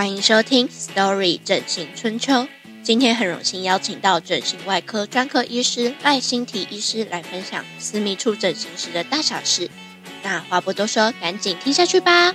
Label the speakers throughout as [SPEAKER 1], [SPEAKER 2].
[SPEAKER 1] 欢迎收听《Story 整形春秋》。今天很荣幸邀请到整形外科专科医师赖欣缇医师来分享私密处整形时的大小事。那话不多说，赶紧听下去吧。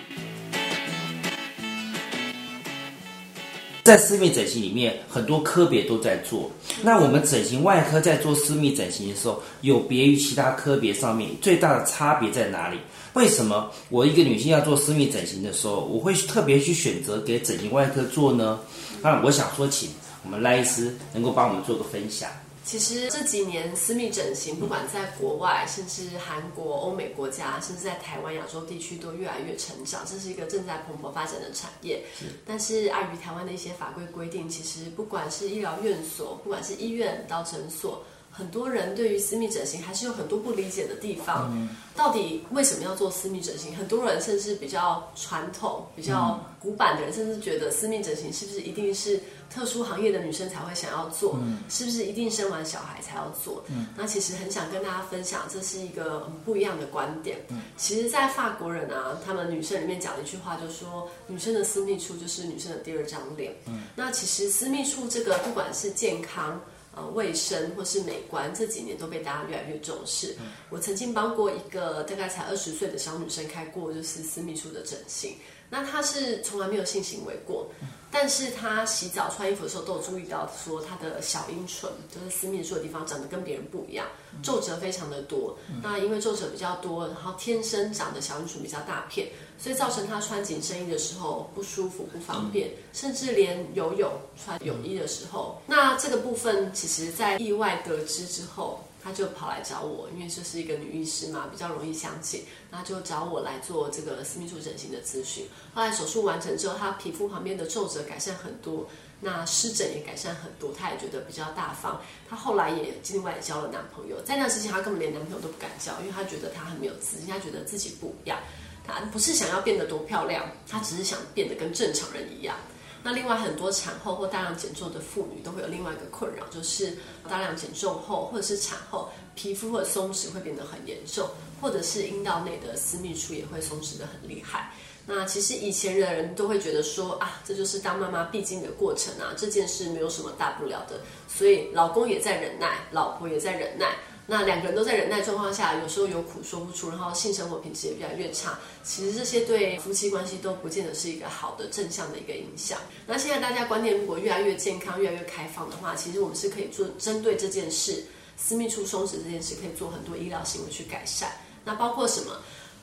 [SPEAKER 2] 在私密整形里面，很多科别都在做。那我们整形外科在做私密整形的时候，有别于其他科别上面最大的差别在哪里？为什么我一个女性要做私密整形的时候，我会特别去选择给整形外科做呢？那我想说，请我们赖医师能够帮我们做个分享。
[SPEAKER 3] 其实这几年私密整形，不管在国外，甚至韩国、欧美国家，甚至在台湾、亚洲地区，都越来越成长。这是一个正在蓬勃发展的产业。但是碍于台湾的一些法规规定，其实不管是医疗院所，不管是医院到诊所。很多人对于私密整形还是有很多不理解的地方，到底为什么要做私密整形？很多人甚至比较传统、比较古板的人，甚至觉得私密整形是不是一定是特殊行业的女生才会想要做？是不是一定生完小孩才要做？那其实很想跟大家分享，这是一个不一样的观点。其实，在法国人啊，他们女生里面讲的一句话，就是说女生的私密处就是女生的第二张脸。那其实私密处这个，不管是健康。呃，卫生或是美观这几年都被大家越来越重视。我曾经帮过一个大概才二十岁的小女生开过就是私密处的整形，那他是从来没有性行为过。但是他洗澡穿衣服的时候都有注意到，说他的小阴唇就是私密处的地方长得跟别人不一样，皱褶非常的多。那因为皱褶比较多，然后天生长的小阴唇比较大片，所以造成他穿紧身衣的时候不舒服、不方便，甚至连游泳穿泳衣的时候，那这个部分其实在意外得知之后。他就跑来找我，因为这是一个女医师嘛，比较容易相信，那就找我来做这个私密处整形的咨询。后来手术完成之后，她皮肤旁边的皱褶改善很多，那湿疹也改善很多，她也觉得比较大方。她后来也另外也交了男朋友，在那之前她根本连男朋友都不敢交，因为她觉得她很没有自信，她觉得自己不一样，她不是想要变得多漂亮，她只是想变得跟正常人一样。那另外很多产后或大量减重的妇女都会有另外一个困扰，就是大量减重后或者是产后皮肤或松弛会变得很严重，或者是阴道内的私密处也会松弛的很厉害。那其实以前的人都会觉得说啊，这就是当妈妈必经的过程啊，这件事没有什么大不了的，所以老公也在忍耐，老婆也在忍耐。那两个人都在忍耐状况下，有时候有苦说不出，然后性生活品质也越来越差。其实这些对夫妻关系都不见得是一个好的正向的一个影响。那现在大家观念如果越来越健康、越来越开放的话，其实我们是可以做针对这件事，私密处松弛这件事，可以做很多医疗行为去改善。那包括什么？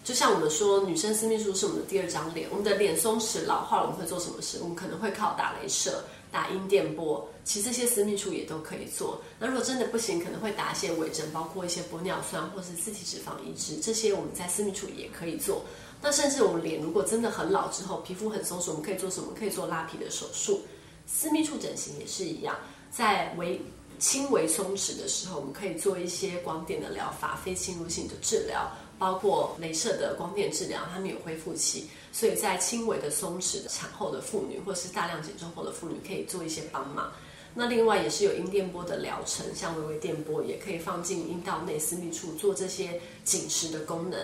[SPEAKER 3] 就像我们说，女生私密处是我们的第二张脸，我们的脸松弛老化了，我们会做什么事？我们可能会靠打镭射。打阴电波，其实这些私密处也都可以做。那如果真的不行，可能会打一些微针，包括一些玻尿酸或是自体脂肪移植，这些我们在私密处也可以做。那甚至我们脸如果真的很老之后，皮肤很松弛，我们可以做什么？可以做拉皮的手术。私密处整形也是一样，在微轻微松弛的时候，我们可以做一些光电的疗法，非侵入性的治疗。包括镭射的光电治疗，它们有恢复期，所以在轻微的松弛的产后的妇女，或是大量减重后的妇女，可以做一些帮忙。那另外也是有阴电波的疗程，像微微电波，也可以放进阴道内私密处做这些紧实的功能。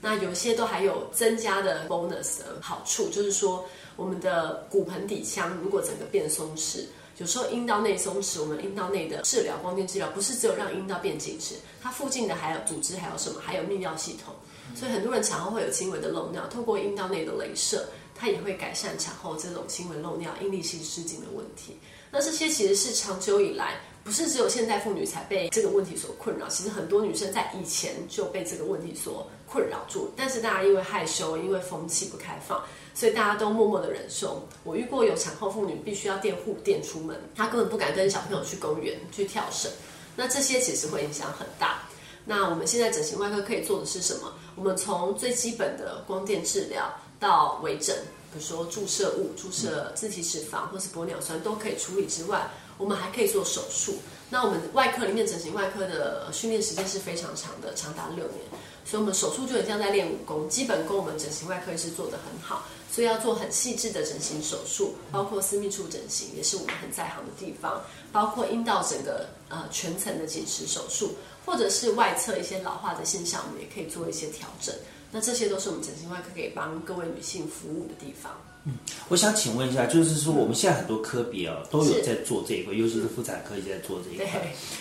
[SPEAKER 3] 那有些都还有增加的 bonus 的好处，就是说我们的骨盆底腔如果整个变松弛。有时候阴道内松弛，我们阴道内的治疗光电治疗不是只有让阴道变紧实，它附近的还有组织，还有什么？还有泌尿系统。所以很多人产后会有轻微的漏尿，透过阴道内的镭射，它也会改善产后这种轻微漏尿、阴利性失禁的问题。那这些其实是长久以来，不是只有现代妇女才被这个问题所困扰，其实很多女生在以前就被这个问题所困扰住，但是大家因为害羞，因为风气不开放。所以大家都默默的忍受。我遇过有产后妇女必须要垫护垫出门，她根本不敢跟小朋友去公园去跳绳。那这些其实会影响很大。那我们现在整形外科可以做的是什么？我们从最基本的光电治疗到微整，比如说注射物、注射自体脂肪或是玻尿酸都可以处理之外，我们还可以做手术。那我们外科里面整形外科的训练时间是非常长的，长达六年。所以，我们手术就很像在练武功，基本功我们整形外科医师做得很好。所以要做很细致的整形手术，包括私密处整形，也是我们很在行的地方。包括阴道整个呃全层的紧实手术，或者是外侧一些老化的现象，我们也可以做一些调整。那这些都是我们整形外科可以帮各位女性服务的地方。
[SPEAKER 2] 我想请问一下，就是说我们现在很多科别哦都有在做这一块，尤其是妇产科也在做这一块。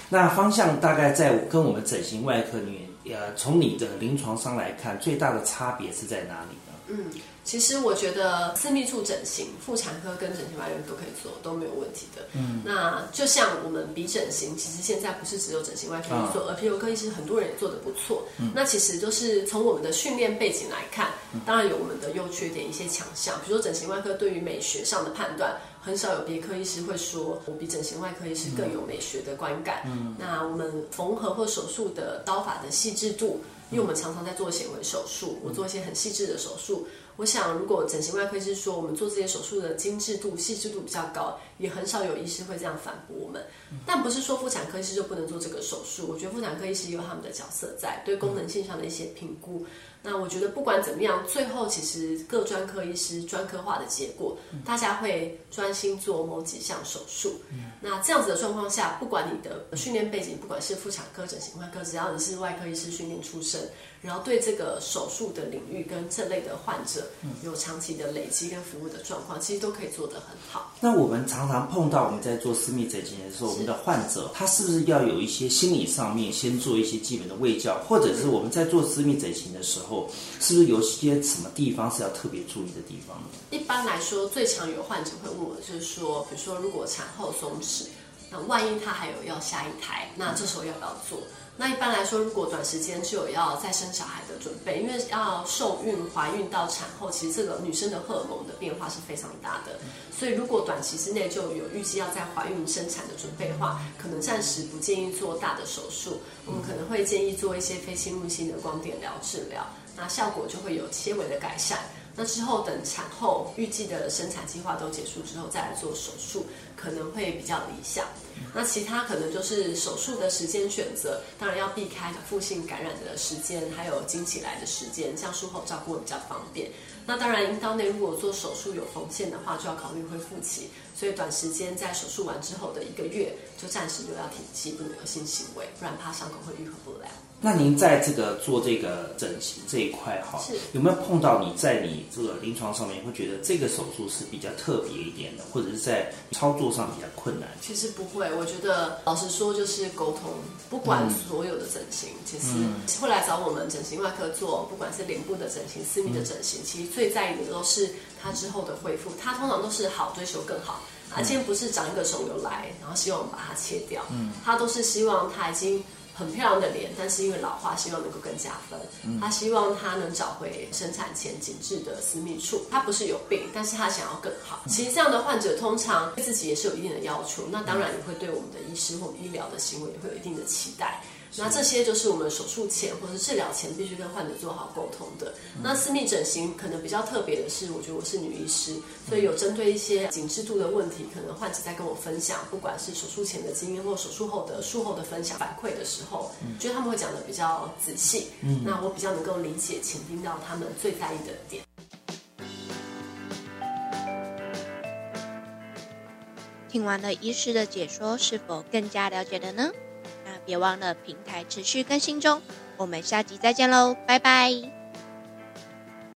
[SPEAKER 2] 那方向大概在跟我们整形外科里面，呃，从你的临床上来看，最大的差别是在哪里呢？
[SPEAKER 3] 嗯，其实我觉得私密处整形、妇产科跟整形外科都可以做，都没有问题的。嗯，那就像我们鼻整形，其实现在不是只有整形外科医做，而皮肤科医师很多人也做的不错。嗯，那其实就是从我们的训练背景来看，当然有我们的优缺点、一些强项。比如说整形外科对于美学上的判断，很少有别科医师会说我比整形外科医师更有美学的观感。嗯，那我们缝合或手术的刀法的细致度。因为我们常常在做显微手术，我做一些很细致的手术。我想，如果整形外科医师说我们做这些手术的精致度、细致度比较高，也很少有医师会这样反驳我们。但不是说妇产科医师就不能做这个手术，我觉得妇产科医师也有他们的角色在，对功能性上的一些评估。那我觉得不管怎么样，最后其实各专科医师专科化的结果，大家会专心做某几项手术。那这样子的状况下，不管你的训练背景，不管是妇产科、整形外科，只要你是外科医师训练出身，然后对这个手术的领域跟这类的患者有长期的累积跟服务的状况，其实都可以做得很好。
[SPEAKER 2] 那我们常常碰到我们在做私密整形的时候，我们的患者他是不是要有一些心理上面先做一些基本的卫教，或者是我们在做私密整形的时候，是不是有些什么地方是要特别注意的地方呢？
[SPEAKER 3] 一般来说，最常有患者会问我，就是说，比如说如果产后松弛，那万一他还有要下一胎，那这时候要不要做？那一般来说，如果短时间就有要再生小孩的准备，因为要受孕、怀孕到产后，其实这个女生的荷尔蒙的变化是非常大的，所以如果短期之内就有预计要在怀孕生产的准备的话，可能暂时不建议做大的手术，我们可能会建议做一些非侵入性的光电疗治疗，那效果就会有些微的改善。那之后等产后预计的生产计划都结束之后再来做手术，可能会比较理想。那其他可能就是手术的时间选择，当然要避开腹性感染的时间，还有经期来的时间，这样术后照顾比较方便。那当然，阴道内如果做手术有缝线的话，就要考虑恢复期，所以短时间在手术完之后的一个月，就暂时就要停机，不能有性行为，不然怕伤口会愈合不了。
[SPEAKER 2] 那您在这个做这个整形这一块哈
[SPEAKER 3] 是，
[SPEAKER 2] 有没有碰到你在你这个临床上面会觉得这个手术是比较特别一点的，或者是在操作上比较困难？
[SPEAKER 3] 其实不会，我觉得老实说就是沟通，不管所有的整形，其实会来找我们整形外科做，不管是脸部的整形、私密的整形，其实最在意的都是他之后的恢复，他通常都是好追求更好。他今天不是长一个肿瘤来，然后希望把它切掉，嗯他都是希望他已经很漂亮的脸，但是因为老化，希望能够更加分。他希望他能找回生产前紧致的私密处。他不是有病，但是他想要更好。其实这样的患者通常对自己也是有一定的要求，那当然也会对我们的医师或医疗的行为也会有一定的期待。那这些就是我们手术前或者治疗前必须跟患者做好沟通的。那私密整形可能比较特别的是，我觉得我是女医师，所以有针对一些紧致度的问题，可能患者在跟我分享，不管是手术前的经验或手术后的术后的分享反馈的时候，觉得他们会讲的比较仔细。嗯，那我比较能够理解、倾听到他们最在意的点。
[SPEAKER 1] 听完了医师的解说，是否更加了解了呢？别忘了平台持续更新中，我们下集再见喽，拜拜。